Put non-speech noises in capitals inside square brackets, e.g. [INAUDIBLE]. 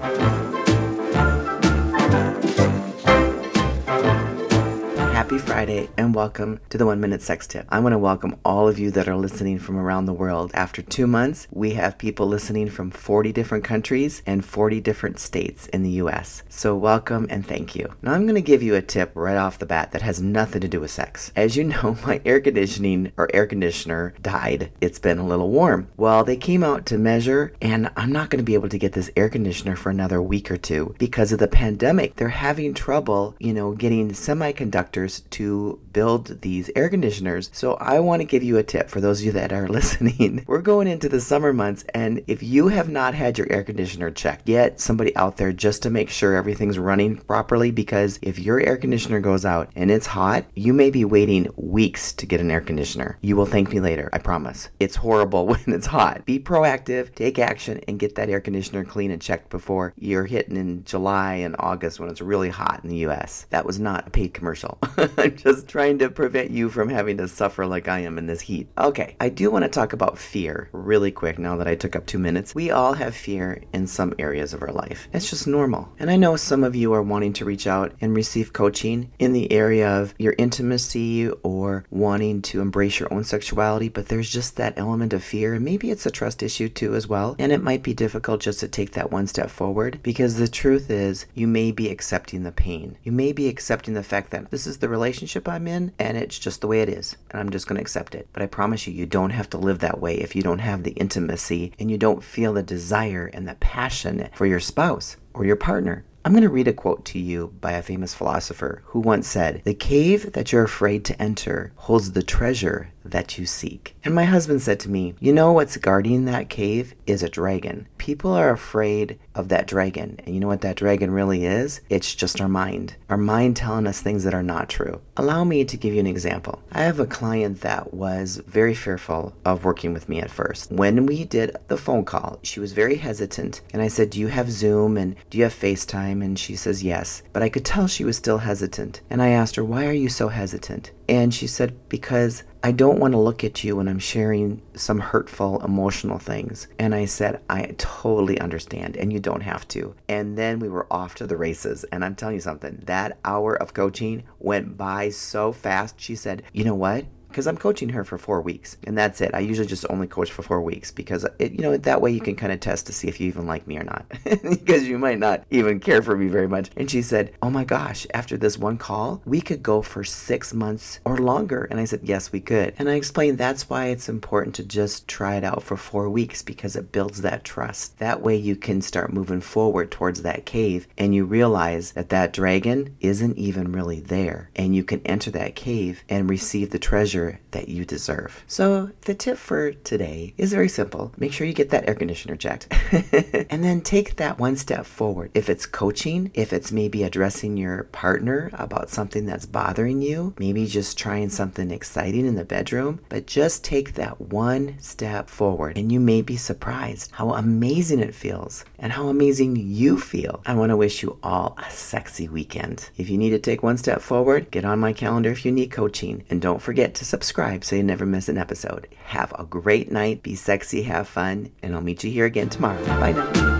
Happy Friday and welcome to the One Minute Sex Tip. I want to welcome all of you that are listening from around the world. After two months, we have people listening from 40 different countries and 40 different states in the US. So, welcome and thank you. Now, I'm going to give you a tip right off the bat that has nothing to do with sex. As you know, [LAUGHS] my air conditioning or air conditioner died. It's been a little warm. Well, they came out to measure, and I'm not going to be able to get this air conditioner for another week or two because of the pandemic. They're having trouble, you know, getting semiconductors to build these air conditioners. So I want to give you a tip for those of you that are [LAUGHS] listening. We're going into the summer months, and if you have not had your air conditioner checked, get somebody out there just to make sure everything's running properly. Because if your air conditioner goes out and it's hot, you may be waiting weeks to get an air conditioner. You will thank me later, I promise. It's horrible [LAUGHS] when it's hot. Be proactive, take action, and get that air conditioner clean and checked before you're hitting in July and August when it's really hot in the US. That was not a paid commercial. [LAUGHS] [LAUGHS] I'm just trying to prevent you from having to suffer like I am in this heat. Okay, I do want to talk about fear really quick now that I took up two minutes. We all have fear in some areas of our life. It's just normal. And I know some of you are wanting to reach out and receive coaching in the area of your intimacy or wanting to embrace your own sexuality, but there's just that element of fear. And maybe it's a trust issue too, as well. And it might be difficult just to take that one step forward because the truth is, you may be accepting the pain. You may be accepting the fact that this is the relationship I'm in and it's just the way it is. And I'm just going to accept it. But I promise you, you don't have to live that way if you don't have the intimacy and you don't feel the desire and the passion for your spouse or your partner. I'm going to read a quote to you by a famous philosopher who once said, The cave that you're afraid to enter holds the treasure that you seek. And my husband said to me, You know what's guarding that cave is a dragon. People are afraid of that dragon. And you know what that dragon really is? It's just our mind. Our mind telling us things that are not true. Allow me to give you an example. I have a client that was very fearful of working with me at first. When we did the phone call, she was very hesitant. And I said, Do you have Zoom and do you have FaceTime? And she says, Yes. But I could tell she was still hesitant. And I asked her, Why are you so hesitant? And she said, Because I don't want to look at you when I'm sharing some hurtful, emotional things. And I said, I totally understand, and you don't have to. And then we were off to the races. And I'm telling you something, that hour of coaching went by so fast. She said, You know what? Because I'm coaching her for four weeks, and that's it. I usually just only coach for four weeks because it, you know that way you can kind of test to see if you even like me or not, [LAUGHS] because you might not even care for me very much. And she said, "Oh my gosh, after this one call, we could go for six months or longer." And I said, "Yes, we could." And I explained that's why it's important to just try it out for four weeks because it builds that trust. That way you can start moving forward towards that cave, and you realize that that dragon isn't even really there, and you can enter that cave and receive the treasure that you deserve. So, the tip for today is very simple make sure you get that air conditioner checked. [LAUGHS] and then take that one step forward. If it's coaching, if it's maybe addressing your partner about something that's bothering you, maybe just trying something exciting in the bedroom, but just take that one step forward and you may be surprised how amazing it feels and how amazing you feel. I want to wish you all a sexy weekend. If you need to take one step forward, get on my calendar if you need coaching and don't forget to subscribe so you never miss an episode. Have a great night, be sexy, have fun, and I'll meet you here again tomorrow. Bye now.